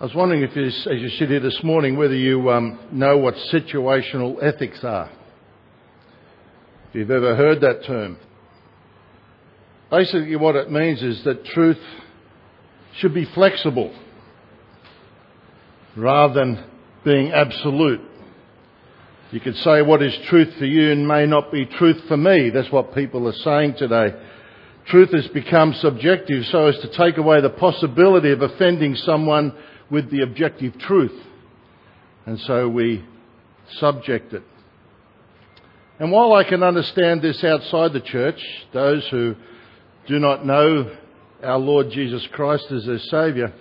I was wondering if, you, as you sit here this morning, whether you um, know what situational ethics are. If you've ever heard that term. Basically, what it means is that truth should be flexible rather than being absolute. You could say what is truth for you and may not be truth for me. That's what people are saying today. Truth has become subjective so as to take away the possibility of offending someone with the objective truth. And so we subject it. And while I can understand this outside the church, those who do not know our Lord Jesus Christ as their Saviour,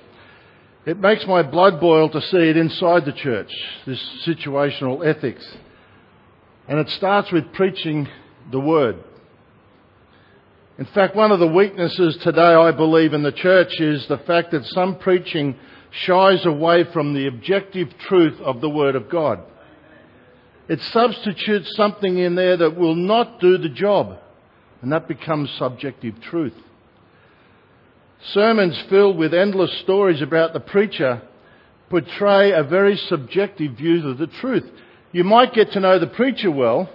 it makes my blood boil to see it inside the church, this situational ethics. And it starts with preaching the Word. In fact, one of the weaknesses today, I believe, in the church is the fact that some preaching shies away from the objective truth of the Word of God. It substitutes something in there that will not do the job, and that becomes subjective truth. Sermons filled with endless stories about the preacher portray a very subjective view of the truth. You might get to know the preacher well,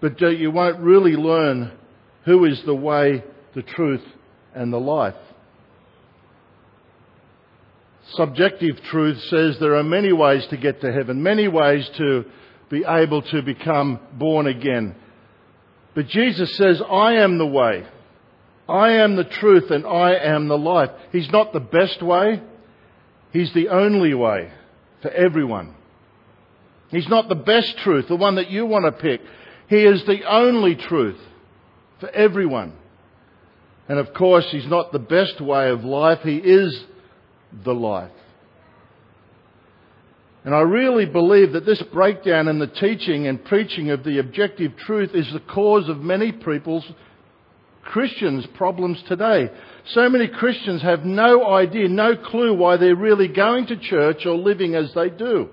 but uh, you won't really learn who is the way, the truth, and the life. Subjective truth says there are many ways to get to heaven, many ways to be able to become born again. But Jesus says, I am the way, I am the truth, and I am the life. He's not the best way, He's the only way for everyone. He's not the best truth, the one that you want to pick. He is the only truth for everyone. And of course, He's not the best way of life, He is the life. And I really believe that this breakdown in the teaching and preaching of the objective truth is the cause of many people's Christians' problems today. So many Christians have no idea, no clue why they're really going to church or living as they do.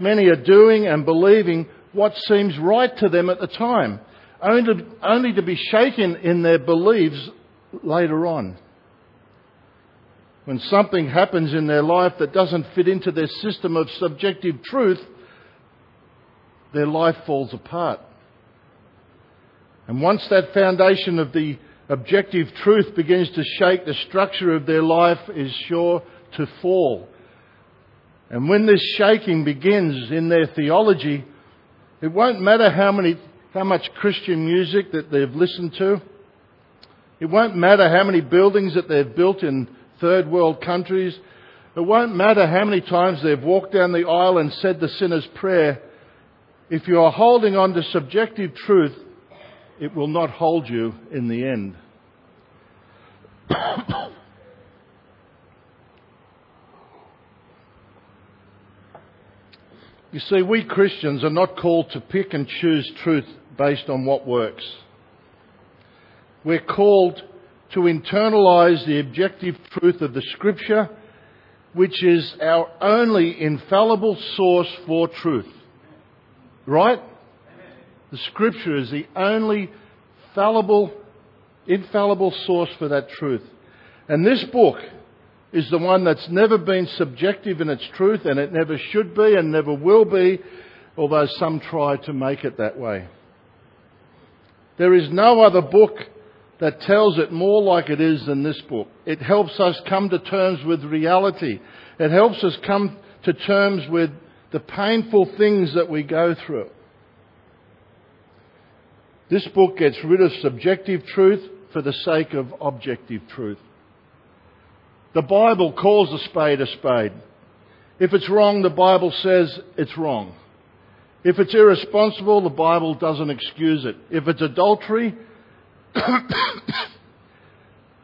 Many are doing and believing what seems right to them at the time, only to, only to be shaken in their beliefs later on when something happens in their life that doesn't fit into their system of subjective truth, their life falls apart. And once that foundation of the objective truth begins to shake, the structure of their life is sure to fall. And when this shaking begins in their theology, it won't matter how many, how much Christian music that they've listened to. It won't matter how many buildings that they've built in third world countries. It won't matter how many times they've walked down the aisle and said the sinner's prayer. If you are holding on to subjective truth, it will not hold you in the end. you see, we Christians are not called to pick and choose truth based on what works. We're called to internalize the objective truth of the Scripture, which is our only infallible source for truth. Right? The Scripture is the only fallible, infallible source for that truth. And this book is the one that's never been subjective in its truth, and it never should be and never will be, although some try to make it that way. There is no other book that tells it more like it is than this book. It helps us come to terms with reality. It helps us come to terms with the painful things that we go through. This book gets rid of subjective truth for the sake of objective truth. The Bible calls a spade a spade. If it's wrong, the Bible says it's wrong. If it's irresponsible, the Bible doesn't excuse it. If it's adultery,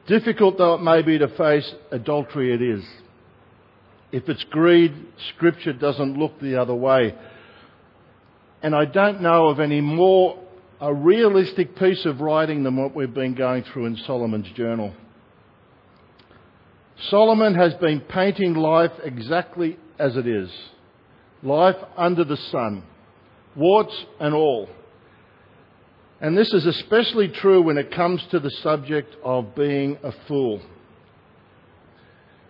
Difficult though it may be to face, adultery it is. If it's greed, Scripture doesn't look the other way. And I don't know of any more a realistic piece of writing than what we've been going through in Solomon's journal. Solomon has been painting life exactly as it is life under the sun, warts and all. And this is especially true when it comes to the subject of being a fool.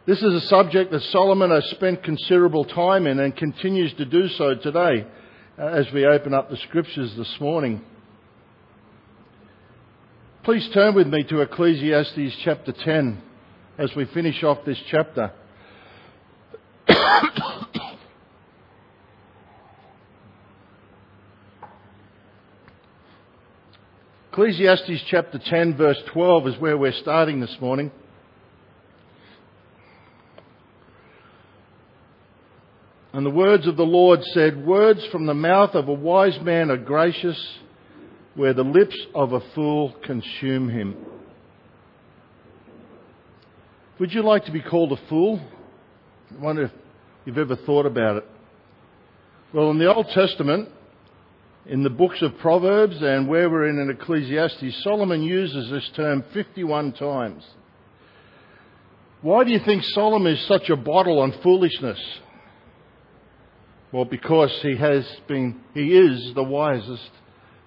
This is a subject that Solomon has spent considerable time in and continues to do so today uh, as we open up the scriptures this morning. Please turn with me to Ecclesiastes chapter 10 as we finish off this chapter. Ecclesiastes chapter 10 verse 12 is where we're starting this morning. And the words of the Lord said, Words from the mouth of a wise man are gracious, where the lips of a fool consume him. Would you like to be called a fool? I wonder if you've ever thought about it. Well, in the Old Testament, in the books of Proverbs and where we're in, in Ecclesiastes, Solomon uses this term 51 times. Why do you think Solomon is such a bottle on foolishness? Well, because he has been, he is the wisest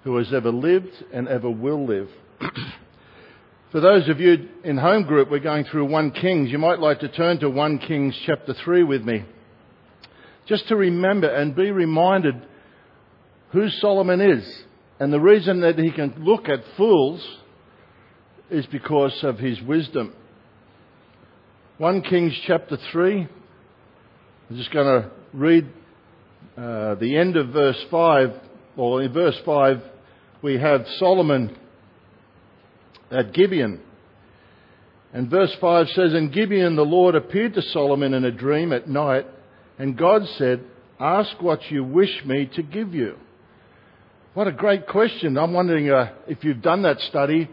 who has ever lived and ever will live. For those of you in home group, we're going through 1 Kings. You might like to turn to 1 Kings chapter 3 with me. Just to remember and be reminded who Solomon is. And the reason that he can look at fools is because of his wisdom. 1 Kings chapter 3. I'm just going to read uh, the end of verse 5, or in verse 5, we have Solomon at Gibeon. And verse 5 says, In Gibeon the Lord appeared to Solomon in a dream at night, and God said, Ask what you wish me to give you. What a great question. I'm wondering uh, if you've done that study,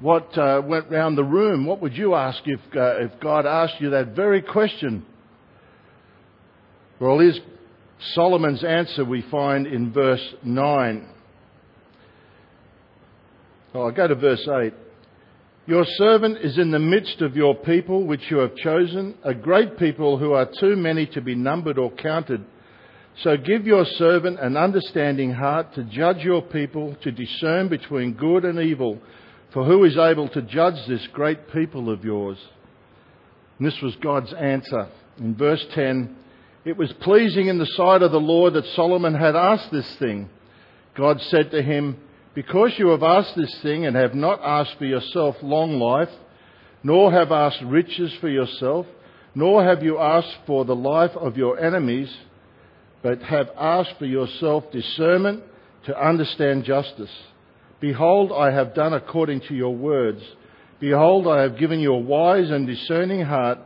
what uh, went round the room? What would you ask if, uh, if God asked you that very question? Well, is Solomon's answer we find in verse 9. Oh, I'll go to verse 8. Your servant is in the midst of your people, which you have chosen, a great people who are too many to be numbered or counted. So give your servant an understanding heart to judge your people, to discern between good and evil. For who is able to judge this great people of yours? And this was God's answer. In verse 10, it was pleasing in the sight of the Lord that Solomon had asked this thing. God said to him, Because you have asked this thing and have not asked for yourself long life, nor have asked riches for yourself, nor have you asked for the life of your enemies, but have asked for yourself discernment to understand justice. Behold, I have done according to your words. Behold, I have given you a wise and discerning heart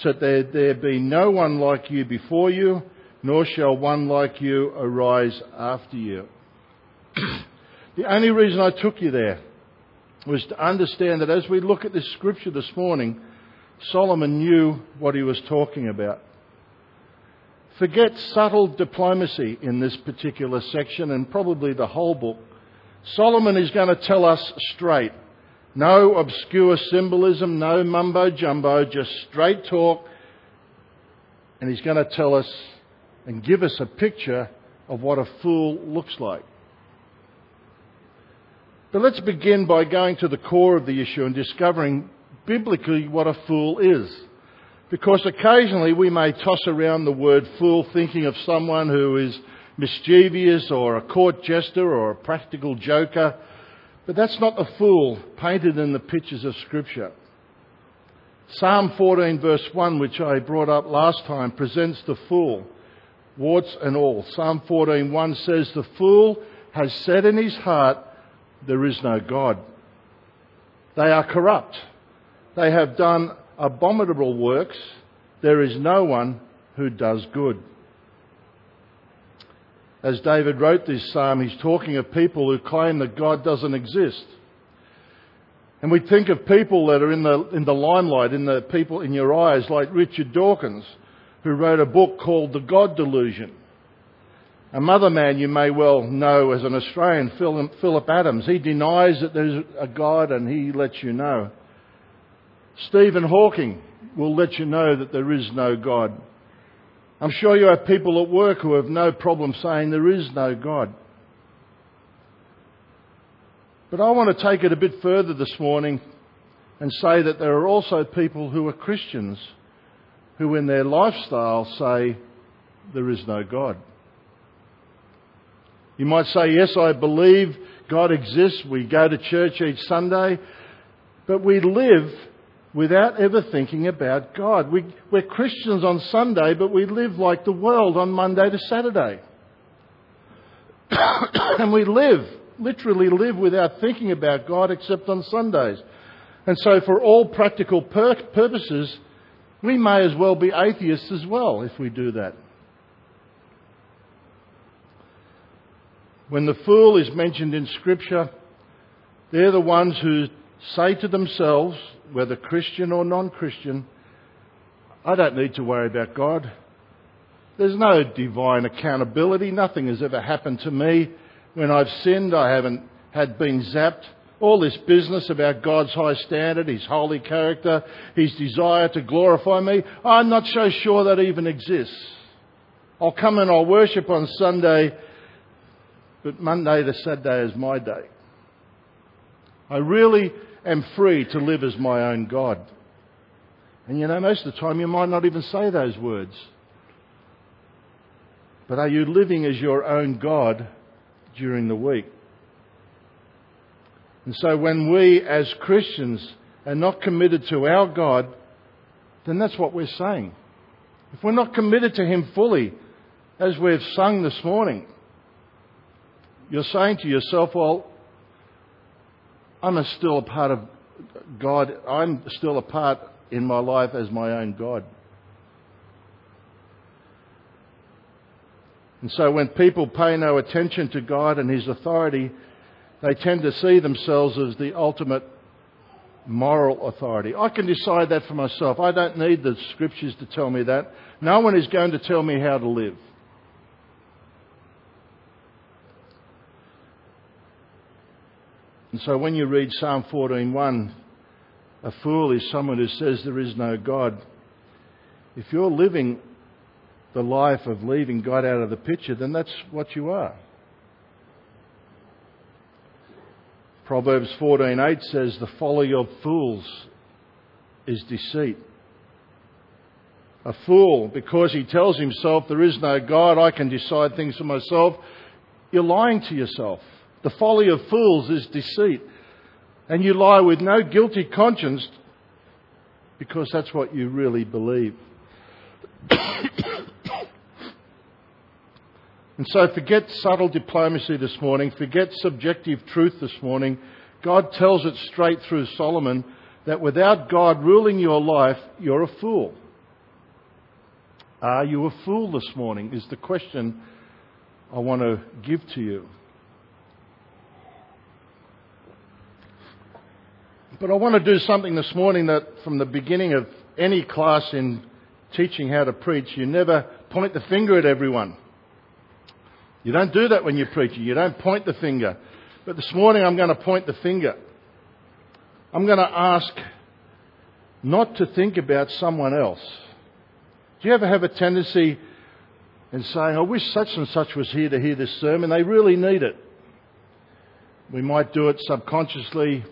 so that there, be no one like you before you, nor shall one like you arise after you. the only reason I took you there was to understand that as we look at this scripture this morning, Solomon knew what he was talking about. Forget subtle diplomacy in this particular section and probably the whole book. Solomon is going to tell us straight no obscure symbolism, no mumbo jumbo, just straight talk. And he's going to tell us and give us a picture of what a fool looks like. But let's begin by going to the core of the issue and discovering biblically what a fool is. Because occasionally we may toss around the word fool thinking of someone who is mischievous or a court jester or a practical joker but that's not the fool painted in the pictures of Scripture. Psalm 14, verse 1, which I brought up last time, presents the fool, warts and all. Psalm 14, 1 says, The fool has said in his heart, There is no God. They are corrupt. They have done abominable works. There is no one who does good as David wrote this psalm, he's talking of people who claim that God doesn't exist. And we think of people that are in the, in the limelight, in the people in your eyes, like Richard Dawkins, who wrote a book called The God Delusion. Another man you may well know as an Australian, Phillip Adams, he denies that there's a God and he lets you know. Stephen Hawking will let you know that there is no God. I'm sure you have people at work who have no problem saying there is no God. But I want to take it a bit further this morning and say that there are also people who are Christians who in their lifestyle say there is no God. You might say, Yes, I believe God exists. We go to church each Sunday. But we live without ever thinking about God. We, we're Christians on Sunday, but we live like the world on Monday to Saturday. and we live, literally live without thinking about God except on Sundays. And so, for all practical pur- purposes, we may as well be atheists as well if we do that. When the fool is mentioned in Scripture, they're the ones who say to themselves, whether Christian or non Christian, I don't need to worry about God. There's no divine accountability. Nothing has ever happened to me. When I've sinned, I haven't had been zapped. All this business about God's high standard, His holy character, His desire to glorify me, I'm not so sure that even exists. I'll come and I'll worship on Sunday, but Monday to Saturday is my day. I really am free to live as my own God. And you know, most of the time you might not even say those words. But are you living as your own God during the week? And so when we as Christians are not committed to our God, then that's what we're saying. If we're not committed to Him fully, as we've sung this morning, you're saying to yourself, well, I'm a still a part of God. I'm still a part in my life as my own God. And so when people pay no attention to God and His authority, they tend to see themselves as the ultimate moral authority. I can decide that for myself. I don't need the scriptures to tell me that. No one is going to tell me how to live. And so when you read Psalm 14:1, a fool is someone who says there is no God. If you're living the life of leaving God out of the picture, then that's what you are. Proverbs 14:8 says the folly of fools is deceit. A fool, because he tells himself there is no God, I can decide things for myself, you're lying to yourself. The folly of fools is deceit. And you lie with no guilty conscience because that's what you really believe. and so forget subtle diplomacy this morning, forget subjective truth this morning. God tells it straight through Solomon that without God ruling your life, you're a fool. Are you a fool this morning? Is the question I want to give to you. But I want to do something this morning that from the beginning of any class in teaching how to preach, you never point the finger at everyone. You don't do that when you're preaching. You don't point the finger. But this morning I'm going to point the finger. I'm going to ask not to think about someone else. Do you ever have a tendency in saying, I wish such and such was here to hear this sermon? They really need it. We might do it subconsciously,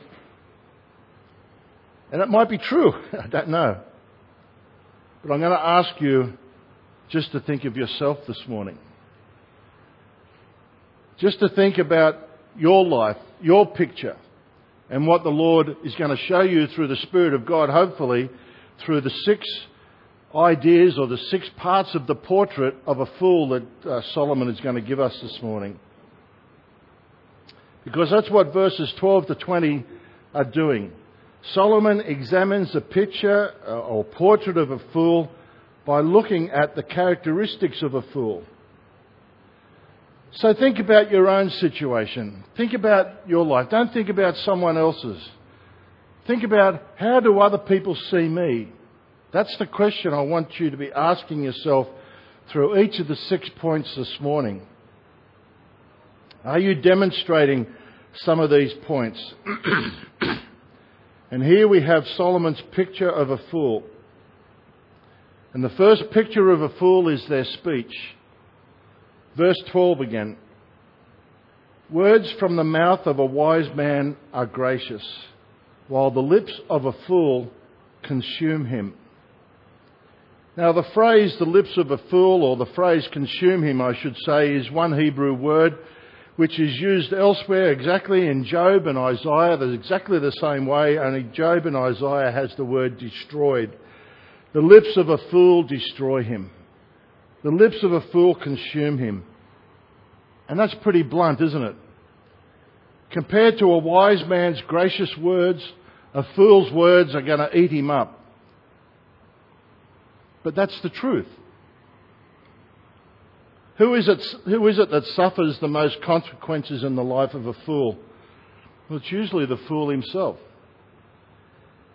and it might be true. I don't know. But I'm going to ask you just to think of yourself this morning. Just to think about your life, your picture, and what the Lord is going to show you through the Spirit of God, hopefully, through the six ideas or the six parts of the portrait of a fool that uh, Solomon is going to give us this morning. Because that's what verses 12 to 20 are doing. Solomon examines a picture uh, or portrait of a fool by looking at the characteristics of a fool. So think about your own situation. Think about your life. Don't think about someone else's. Think about how do other people see me? That's the question I want you to be asking yourself through each of the six points this morning. Are you demonstrating some of these points? And here we have Solomon's picture of a fool. And the first picture of a fool is their speech. Verse 12 again. Words from the mouth of a wise man are gracious, while the lips of a fool consume him. Now, the phrase the lips of a fool, or the phrase consume him, I should say, is one Hebrew word which is used elsewhere exactly in Job and Isaiah. There's exactly the same way, only Job and Isaiah has the word destroyed. The lips of a fool destroy him. The lips of a fool consume him. And that's pretty blunt, isn't it? Compared to a wise man's gracious words, a fool's words are going to eat him up. But that's the truth. Who is, it, who is it that suffers the most consequences in the life of a fool? Well, it's usually the fool himself.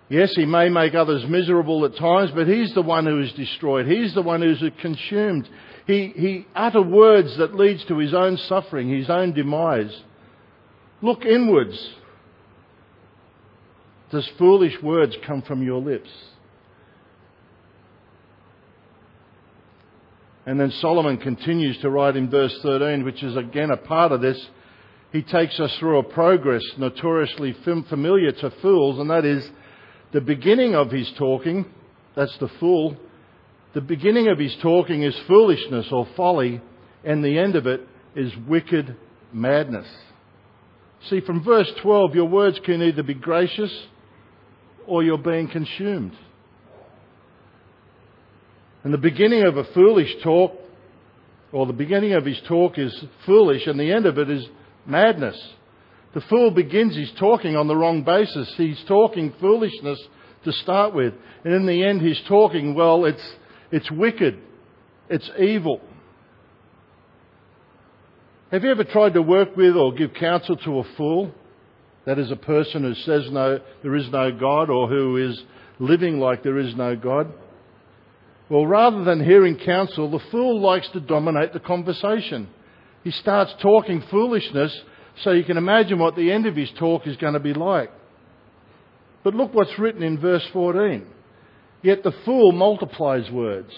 Yes, he may make others miserable at times, but he's the one who is destroyed. He's the one who's consumed. He, he utter words that leads to his own suffering, his own demise. Look inwards. Does foolish words come from your lips? And then Solomon continues to write in verse 13, which is again a part of this. He takes us through a progress notoriously familiar to fools, and that is the beginning of his talking, that's the fool, the beginning of his talking is foolishness or folly, and the end of it is wicked madness. See, from verse 12, your words can either be gracious or you're being consumed. And the beginning of a foolish talk, or the beginning of his talk is foolish, and the end of it is madness. The fool begins his talking on the wrong basis. He's talking foolishness to start with. And in the end, he's talking, well, it's, it's wicked. It's evil. Have you ever tried to work with or give counsel to a fool? That is a person who says no, there is no God or who is living like there is no God. Well, rather than hearing counsel, the fool likes to dominate the conversation. He starts talking foolishness, so you can imagine what the end of his talk is going to be like. But look what's written in verse 14. Yet the fool multiplies words.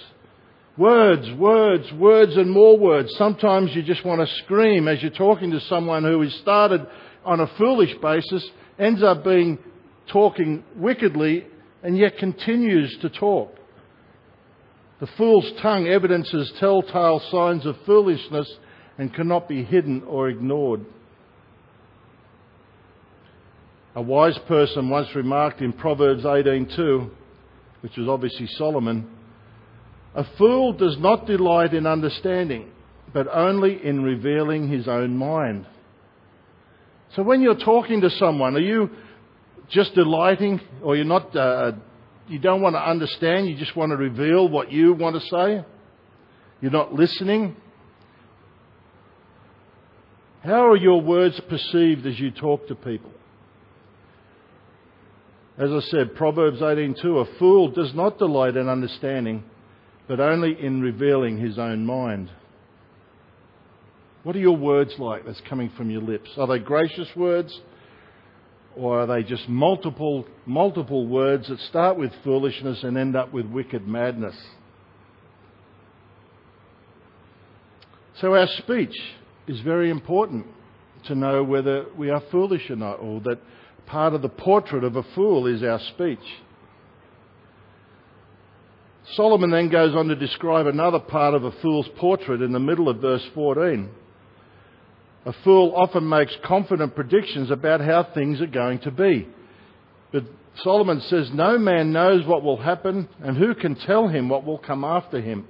Words, words, words, and more words. Sometimes you just want to scream as you're talking to someone who is started on a foolish basis, ends up being talking wickedly, and yet continues to talk. The fool's tongue evidences telltale signs of foolishness and cannot be hidden or ignored. A wise person once remarked in Proverbs 18:2, which was obviously Solomon, a fool does not delight in understanding, but only in revealing his own mind. So when you're talking to someone, are you just delighting, or you're not uh, you don't want to understand, you just want to reveal what you want to say. You're not listening. How are your words perceived as you talk to people? As I said, Proverbs 18:2, a fool does not delight in understanding, but only in revealing his own mind. What are your words like that's coming from your lips? Are they gracious words or are they just multiple, multiple words that start with foolishness and end up with wicked madness? So our speech is very important to know whether we are foolish or not, or that part of the portrait of a fool is our speech. Solomon then goes on to describe another part of a fool's portrait in the middle of verse 14. A fool often makes confident predictions about how things are going to be. But Solomon says, No man knows what will happen, and who can tell him what will come after him?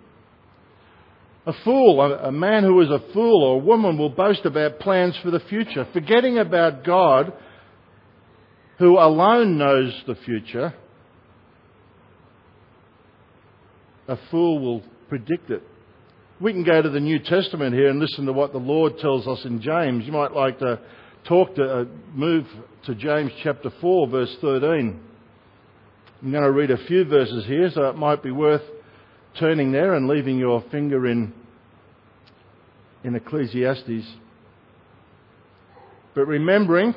A fool, a, man who is a fool or a woman, will boast about plans for the future, forgetting about God, who alone knows the future. A fool will predict it. We can go to the New Testament here and listen to what the Lord tells us in James. You might like to talk to, uh, move to James chapter 4, verse 13. I'm going to read a few verses here, so it might be worth turning there and leaving your finger in, in Ecclesiastes. But remembering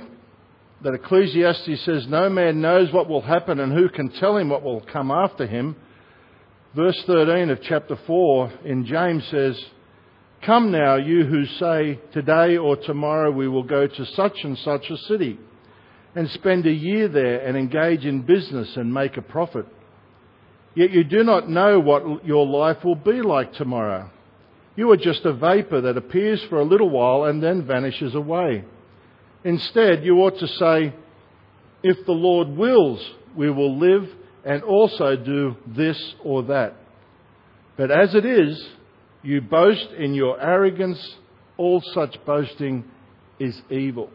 that Ecclesiastes says, No man knows what will happen and who can tell him what will come after him. Verse 13 of chapter 4 in James says, Come now, you who say, Today or tomorrow we will go to such and such a city, and spend a year there and engage in business and make a profit. Yet you do not know what your life will be like tomorrow. You are just a vapour that appears for a little while and then vanishes away. Instead, you ought to say, If the Lord wills, we will live and also do this or that. But as it is, you boast in your arrogance. All such boasting is evil.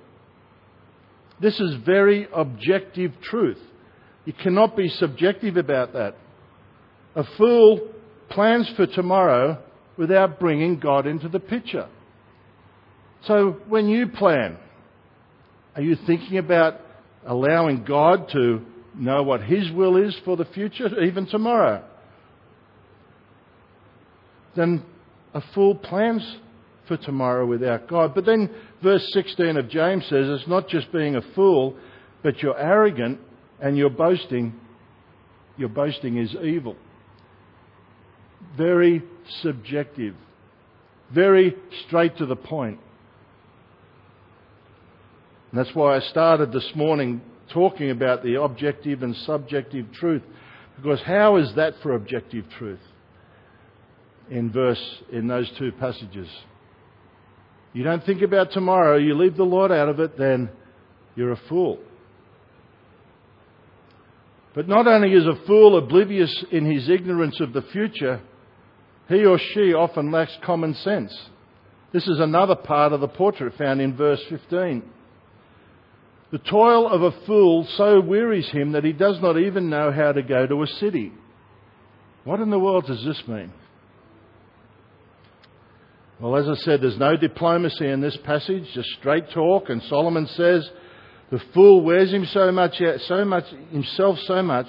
This is very objective truth. You cannot be subjective about that. A fool plans for tomorrow without bringing God into the picture. So when you plan, are you thinking about allowing God to know what His will is for the future, even tomorrow? Then a fool plans for tomorrow without God. But then verse 16 of James says it's not just being a fool, but you're arrogant and you're boasting. Your boasting is evil. Very subjective. Very straight to the point. And that's why I started this morning talking about the objective and subjective truth. Because how is that for objective truth? In verse, in those two passages. You don't think about tomorrow, you leave the Lord out of it, then you're a fool. But not only is a fool oblivious in his ignorance of the future, he or she often lacks common sense. This is another part of the portrait found in verse 15. The toil of a fool so wearies him that he does not even know how to go to a city. What in the world does this mean? Well, as I said, there's no diplomacy in this passage, just straight talk. And Solomon says, the fool wears him so much, so much himself so much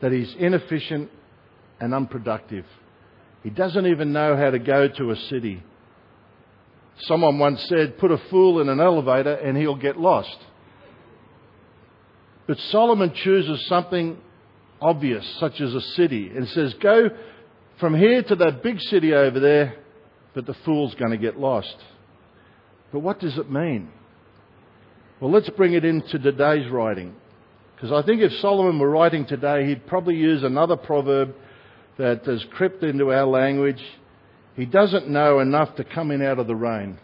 that he's inefficient and unproductive. He doesn't even know how to go to a city. Someone once said, put a fool in an elevator and he'll get lost. But Solomon chooses something obvious, such as a city, and says, go from here to that big city over there but the fool's going to get lost. But what does it mean? Well, let's bring it into today's writing. Because I think if Solomon were writing today, he'd probably use another proverb that has crept into our language. He doesn't know enough to come in out of the rain.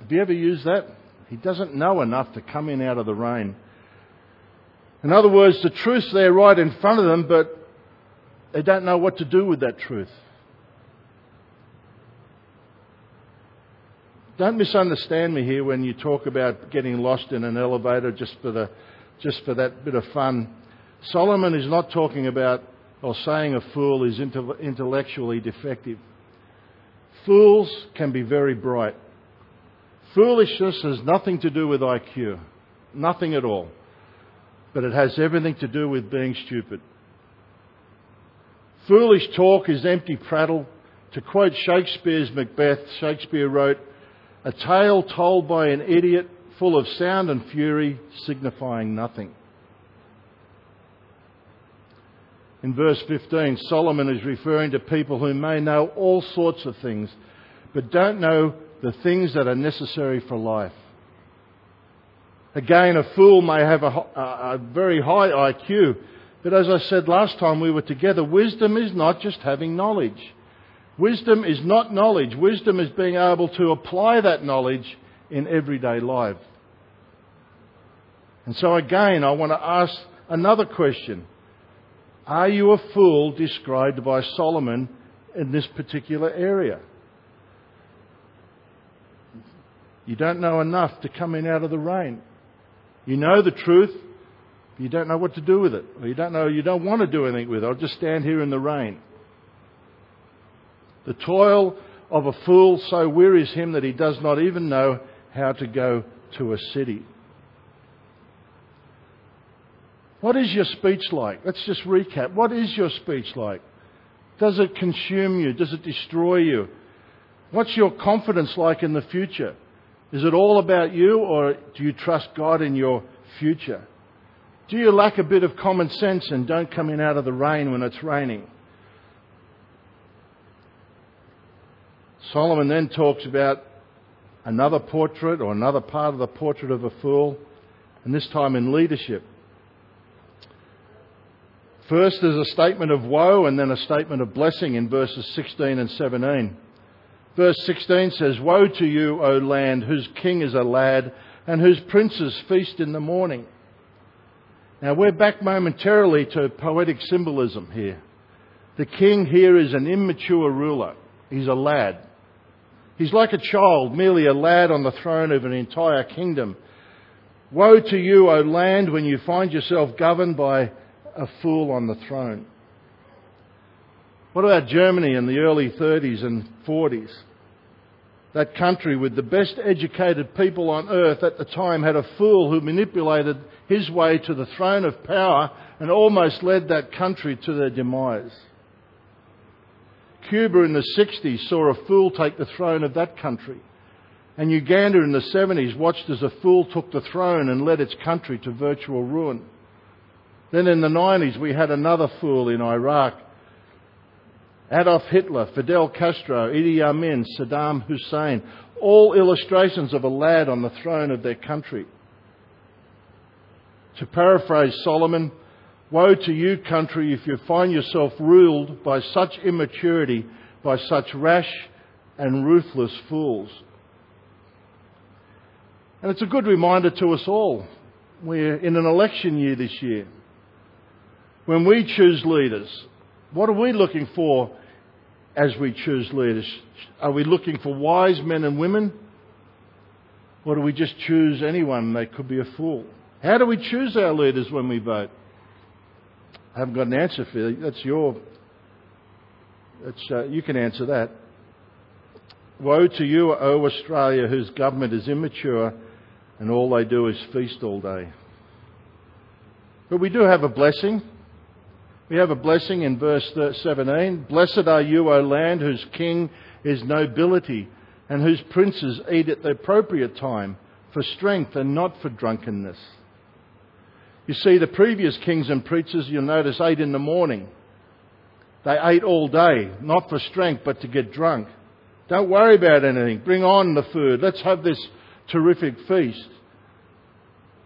Have you ever used that? He doesn't know enough to come in out of the rain. In other words, the truth's there right in front of them, but they don't know what to do with that truth. Don't misunderstand me here when you talk about getting lost in an elevator just for, the, just for that bit of fun. Solomon is not talking about or saying a fool is intellectually defective. Fools can be very bright. Foolishness has nothing to do with IQ, nothing at all. But it has everything to do with being stupid. Foolish talk is empty prattle. To quote Shakespeare's Macbeth, Shakespeare wrote, a tale told by an idiot full of sound and fury, signifying nothing. In verse 15, Solomon is referring to people who may know all sorts of things, but don't know the things that are necessary for life. Again, a fool may have a, a, a, very high IQ, but as I said last time we were together, wisdom is not just having knowledge. Wisdom is not knowledge. Wisdom is being able to apply that knowledge in everyday life. And so again, I want to ask another question. Are you a fool described by Solomon in this particular area? You don't know enough to come in out of the rain. You know the truth, you don't know what to do with it. Or you don't know, you don't want to do anything with it. I'll just stand here in the rain. The toil of a fool so wearies him that he does not even know how to go to a city. What is your speech like? Let's just recap. What is your speech like? Does it consume you? Does it destroy you? What's your confidence like in the future? Is it all about you or do you trust God in your future? Do you lack a bit of common sense and don't come in out of the rain when it's raining? Solomon then talks about another portrait or another part of the portrait of a fool, and this time in leadership. First, there's a statement of woe and then a statement of blessing in verses 16 and 17. Verse 16 says, Woe to you, O land, whose king is a lad and whose princes feast in the morning. Now we're back momentarily to poetic symbolism here. The king here is an immature ruler. He's a lad. He's like a child, merely a lad on the throne of an entire kingdom. Woe to you, O land, when you find yourself governed by a fool on the throne. What about Germany in the early 30s and 40s? That country with the best educated people on earth at the time had a fool who manipulated his way to the throne of power and almost led that country to their demise. Cuba in the 60s saw a fool take the throne of that country. And Uganda in the 70s watched as a fool took the throne and led its country to virtual ruin. Then in the 90s, we had another fool in Iraq. Adolf Hitler, Fidel Castro, Idi Amin, Saddam Hussein, all illustrations of a lad on the throne of their country. To paraphrase Solomon, Woe to you, country, if you find yourself ruled by such immaturity, by such rash and ruthless fools. And it's a good reminder to us all. We're in an election year this year. When we choose leaders, what are we looking for as we choose leaders? Are we looking for wise men and women? Or do we just choose anyone? They could be a fool. How do we choose our leaders when we vote? I haven't got an answer for you. That's your. That's, uh, you can answer that. Woe to you, O Australia, whose government is immature and all they do is feast all day. But we do have a blessing. We have a blessing in verse 17. Blessed are you, O land, whose king is nobility and whose princes eat at the appropriate time for strength and not for drunkenness. You see, the previous kings and preachers, you'll notice, ate in the morning. They ate all day, not for strength, but to get drunk. Don't worry about anything. Bring on the food. Let's have this terrific feast.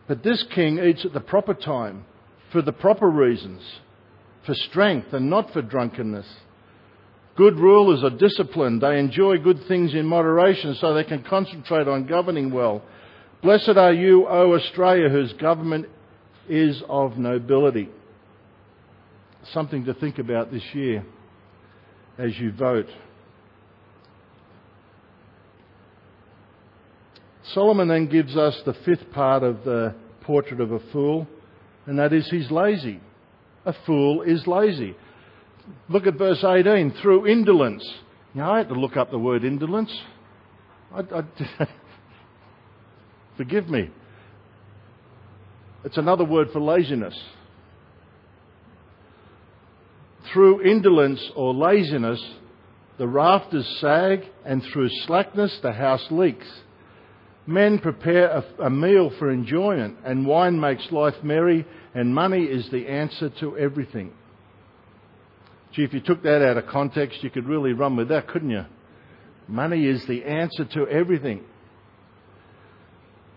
But this king eats at the proper time, for the proper reasons, for strength and not for drunkenness. Good rulers are disciplined. They enjoy good things in moderation so they can concentrate on governing well. Blessed are you, O Australia, whose government is of nobility. Something to think about this year as you vote. Solomon then gives us the fifth part of the portrait of a fool, and that is he's lazy. A fool is lazy. Look at verse 18. Through indolence. Now, I had to look up the word indolence. I, I, forgive me. It's another word for laziness. Through indolence or laziness, the rafters sag, and through slackness, the house leaks. Men prepare a, a, meal for enjoyment, and wine makes life merry, and money is the answer to everything. Gee, if you took that out of context, you could really run with that, couldn't you? Money is the answer to everything.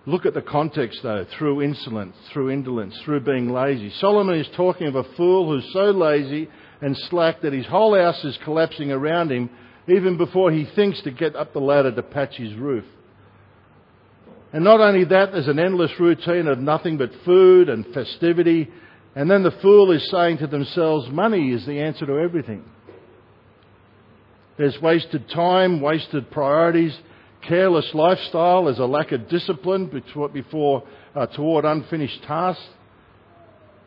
Look at the context though, through insolence, through indolence, through being lazy. Solomon is talking of a fool who's so lazy and slack that his whole house is collapsing around him even before he thinks to get up the ladder to patch his roof. And not only that, there's an endless routine of nothing but food and festivity. And then the fool is saying to themselves, money is the answer to everything. There's wasted time, wasted priorities, careless lifestyle, there's a lack of discipline before, uh, toward unfinished tasks.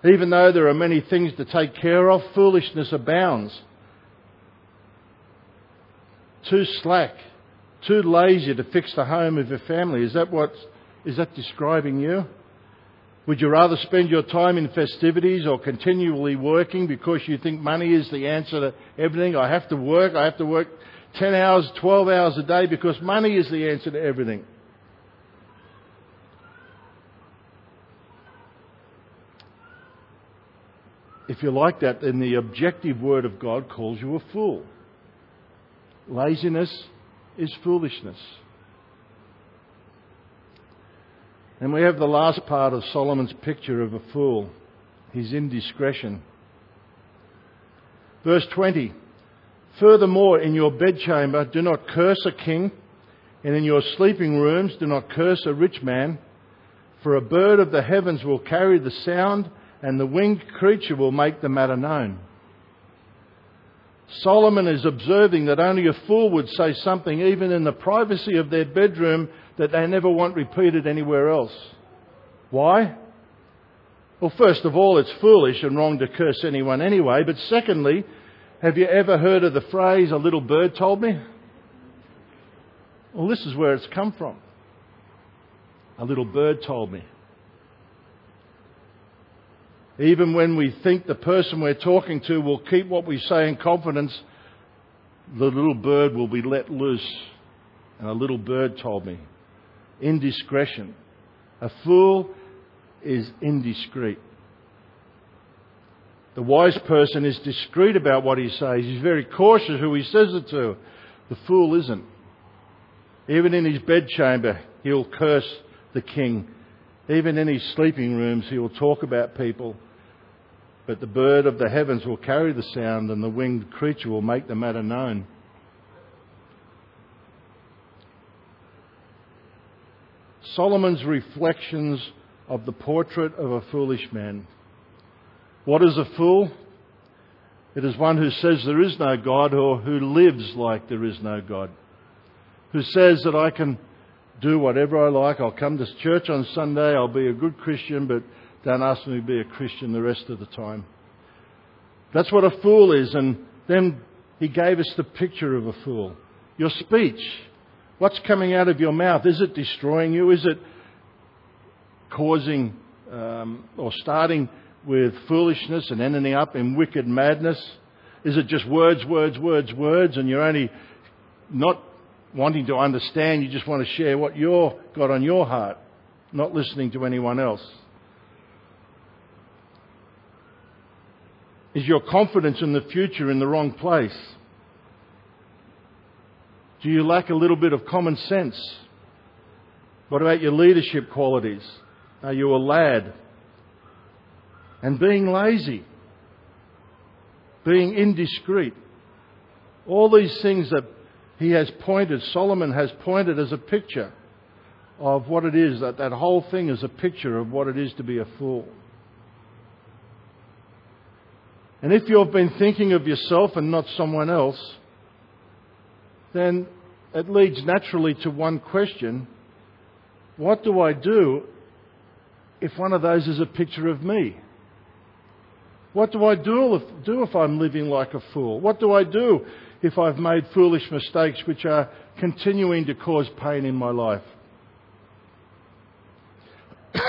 Even though there are many things to take care of, foolishness abounds. Too slack, too lazy to fix the home of your family. Is that what is that describing you? Would you rather spend your time in festivities or continually working because you think money is the answer to everything? I have to work, I have to work 10 hours, 12 hours a day because money is the answer to everything. If you're like that, then the objective word of God calls you a fool. Laziness is foolishness. And we have the last part of Solomon's picture of a fool his indiscretion. Verse 20. Furthermore, in your bedchamber, do not curse a king, and in your sleeping rooms, do not curse a rich man, for a bird of the heavens will carry the sound, and the winged creature will make the matter known. Solomon is observing that only a fool would say something, even in the privacy of their bedroom, that they never want repeated anywhere else. Why? Well, first of all, it's foolish and wrong to curse anyone anyway. But secondly, have you ever heard of the phrase, a little bird told me? Well, this is where it's come from. A little bird told me. Even when we think the person we're talking to will keep what we say in confidence, the little bird will be let loose. And a little bird told me. Indiscretion. A fool is indiscreet. The wise person is discreet about what he says. He's very cautious who he says it to. The fool isn't. Even in his bedchamber, he'll curse the king. Even in his sleeping rooms, he will talk about people. But the bird of the heavens will carry the sound, and the winged creature will make the matter known. Solomon's reflections of the portrait of a foolish man. What is a fool? It is one who says there is no God or who lives like there is no God. Who says that I can do whatever I like. I'll come to church on Sunday. I'll be a good Christian, but don't ask me to be a Christian the rest of the time. That's what a fool is. And then he gave us the picture of a fool. Your speech. What's coming out of your mouth? Is it destroying you? Is it causing um, or starting with foolishness and ending up in wicked madness? Is it just words, words, words, words, and you're only not wanting to understand, you just want to share what you've got on your heart, not listening to anyone else? Is your confidence in the future in the wrong place? Do you lack a little bit of common sense? What about your leadership qualities? Are you a lad? And being lazy, being indiscreet. All these things that he has pointed, Solomon has pointed as a picture of what it is, that that whole thing is a picture of what it is to be a fool. And if you've been thinking of yourself and not someone else, then it leads naturally to one question What do I do if one of those is a picture of me? What do I do if, do if I'm living like a fool? What do I do if I've made foolish mistakes which are continuing to cause pain in my life?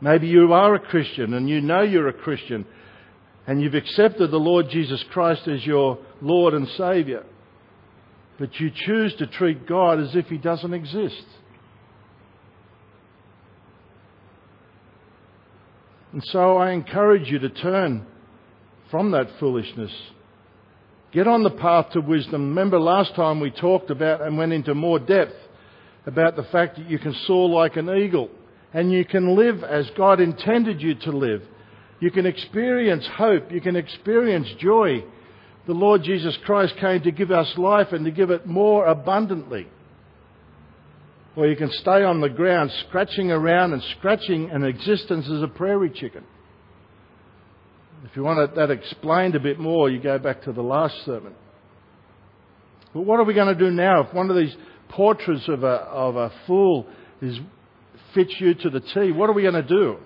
Maybe you are a Christian and you know you're a Christian and you've accepted the Lord Jesus Christ as your Lord and Saviour, but you choose to treat God as if He doesn't exist. And so I encourage you to turn from that foolishness. Get on the path to wisdom. Remember last time we talked about and went into more depth about the fact that you can soar like an eagle and you can live as God intended you to live. You can experience hope. You can experience joy. The Lord Jesus Christ came to give us life and to give it more abundantly. Or you can stay on the ground scratching around and scratching an existence as a prairie chicken. If you want that explained a bit more, you go back to the last sermon. But what are we going to do now? If one of these portraits of a, of a fool is, fits you to the T, what are we going to do?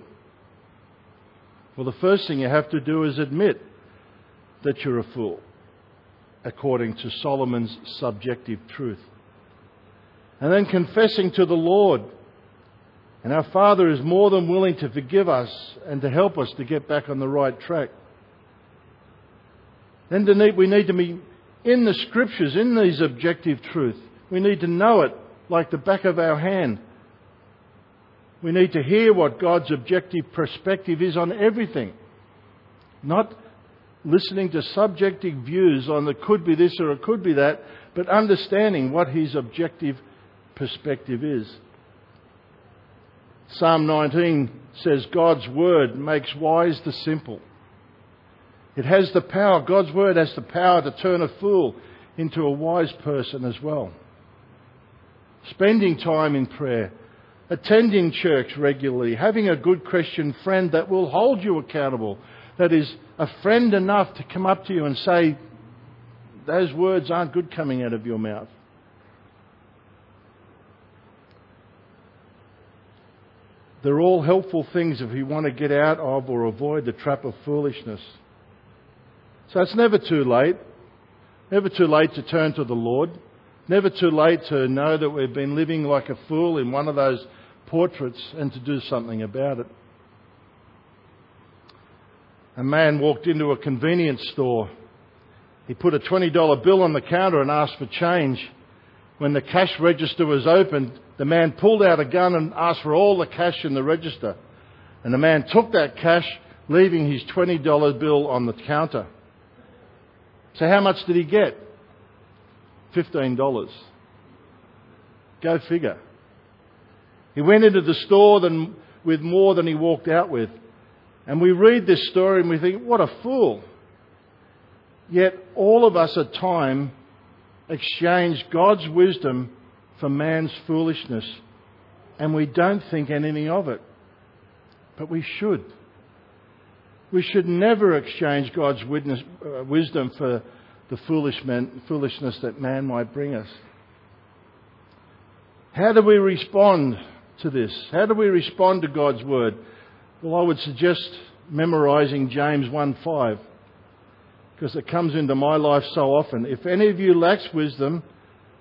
Well, the first thing you have to do is admit that you're a fool, according to Solomon's subjective truth and then confessing to the Lord. And our Father is more than willing to forgive us and to help us to get back on the right track. Then we need to be in the Scriptures, in these objective truth. We need to know it like the back of our hand. We need to hear what God's objective perspective is on everything, not listening to subjective views on it could be this or it could be that, but understanding what His objective perspective is. Psalm 19 says, God's word makes wise the simple. It has the power, God's word has the power to turn a fool into a wise person as well. Spending time in prayer, attending church regularly, having a good Christian friend that will hold you accountable, that is a friend enough to come up to you and say, those words aren't good coming out of your mouth. They're all helpful things if we want to get out of or avoid the trap of foolishness. So it's never too late. Never too late to turn to the Lord. Never too late to know that we've been living like a fool in one of those portraits and to do something about it. A man walked into a convenience store. He put a $20 bill on the counter and asked for change. When the cash register was opened, the man pulled out a gun and asked for all the cash in the register. And the man took that cash, leaving his $20 bill on the counter. So, how much did he get? $15. Go figure. He went into the store than, with more than he walked out with. And we read this story and we think, what a fool. Yet all of us at time exchange God's wisdom for man's foolishness, and we don't think anything of it. But we should. We should never exchange God's witness, uh, wisdom for the foolish foolishness that man might bring us. How do we respond to this? How do we respond to God's word? Well, I would suggest memorizing James 1:5 because it comes into my life so often. If any of you lacks wisdom,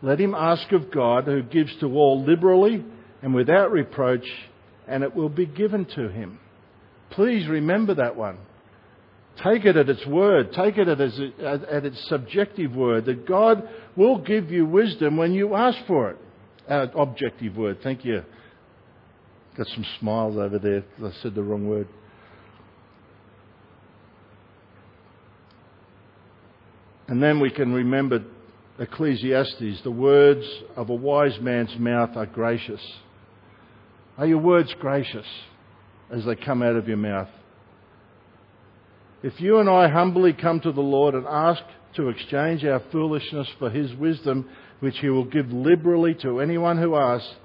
let him ask of God, who gives to all liberally and without reproach, and it will be given to him. Please remember that one. Take it at its word. Take it at its, at its subjective word that God will give you wisdom when you ask for it. Uh, objective word. Thank you. Got some smiles over there. I said the wrong word. And then we can remember Ecclesiastes, the words of a wise man's mouth are gracious. Are your words gracious as they come out of your mouth? If you and I humbly come to the Lord and ask to exchange our foolishness for His wisdom, which He will give liberally to anyone who asks,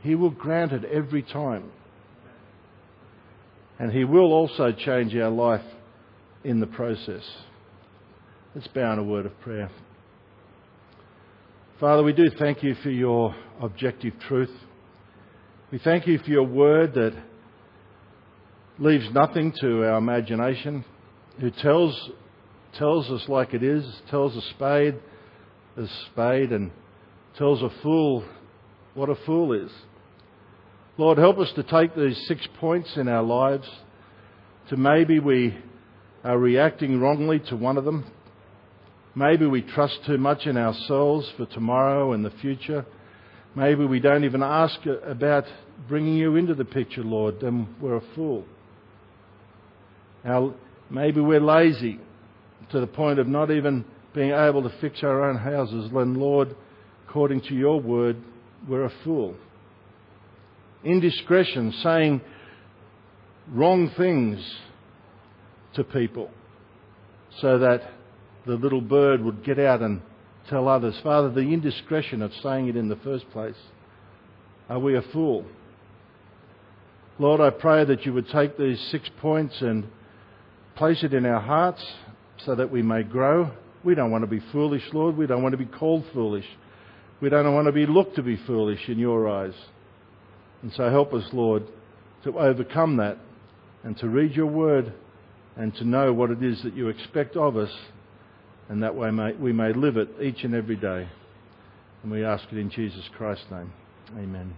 He will grant it every time. And He will also change our life in the process. Let's bow in a word of prayer. Father, we do thank you for your objective truth. We thank you for your word that leaves nothing to our imagination, who tells, tells us like it is, tells a spade a spade, and tells a fool what a fool is. Lord, help us to take these six points in our lives to maybe we are reacting wrongly to one of them, Maybe we trust too much in ourselves for tomorrow and the future. Maybe we don't even ask about bringing you into the picture, Lord, then we're a fool. Our, maybe we're lazy to the point of not even being able to fix our own houses, then, Lord, according to your word, we're a fool. Indiscretion, saying wrong things to people so that the little bird would get out and tell others. Father, the indiscretion of saying it in the first place. Are we a fool? Lord, I pray that you would take these six points and place it in our hearts so that we may grow. We don't want to be foolish, Lord. We don't want to be called foolish. We don't want to be looked to be foolish in your eyes. And so help us, Lord, to overcome that and to read your word and to know what it is that you expect of us and that way may, we may live it each and every day. And we ask it in Jesus Christ's name. Amen.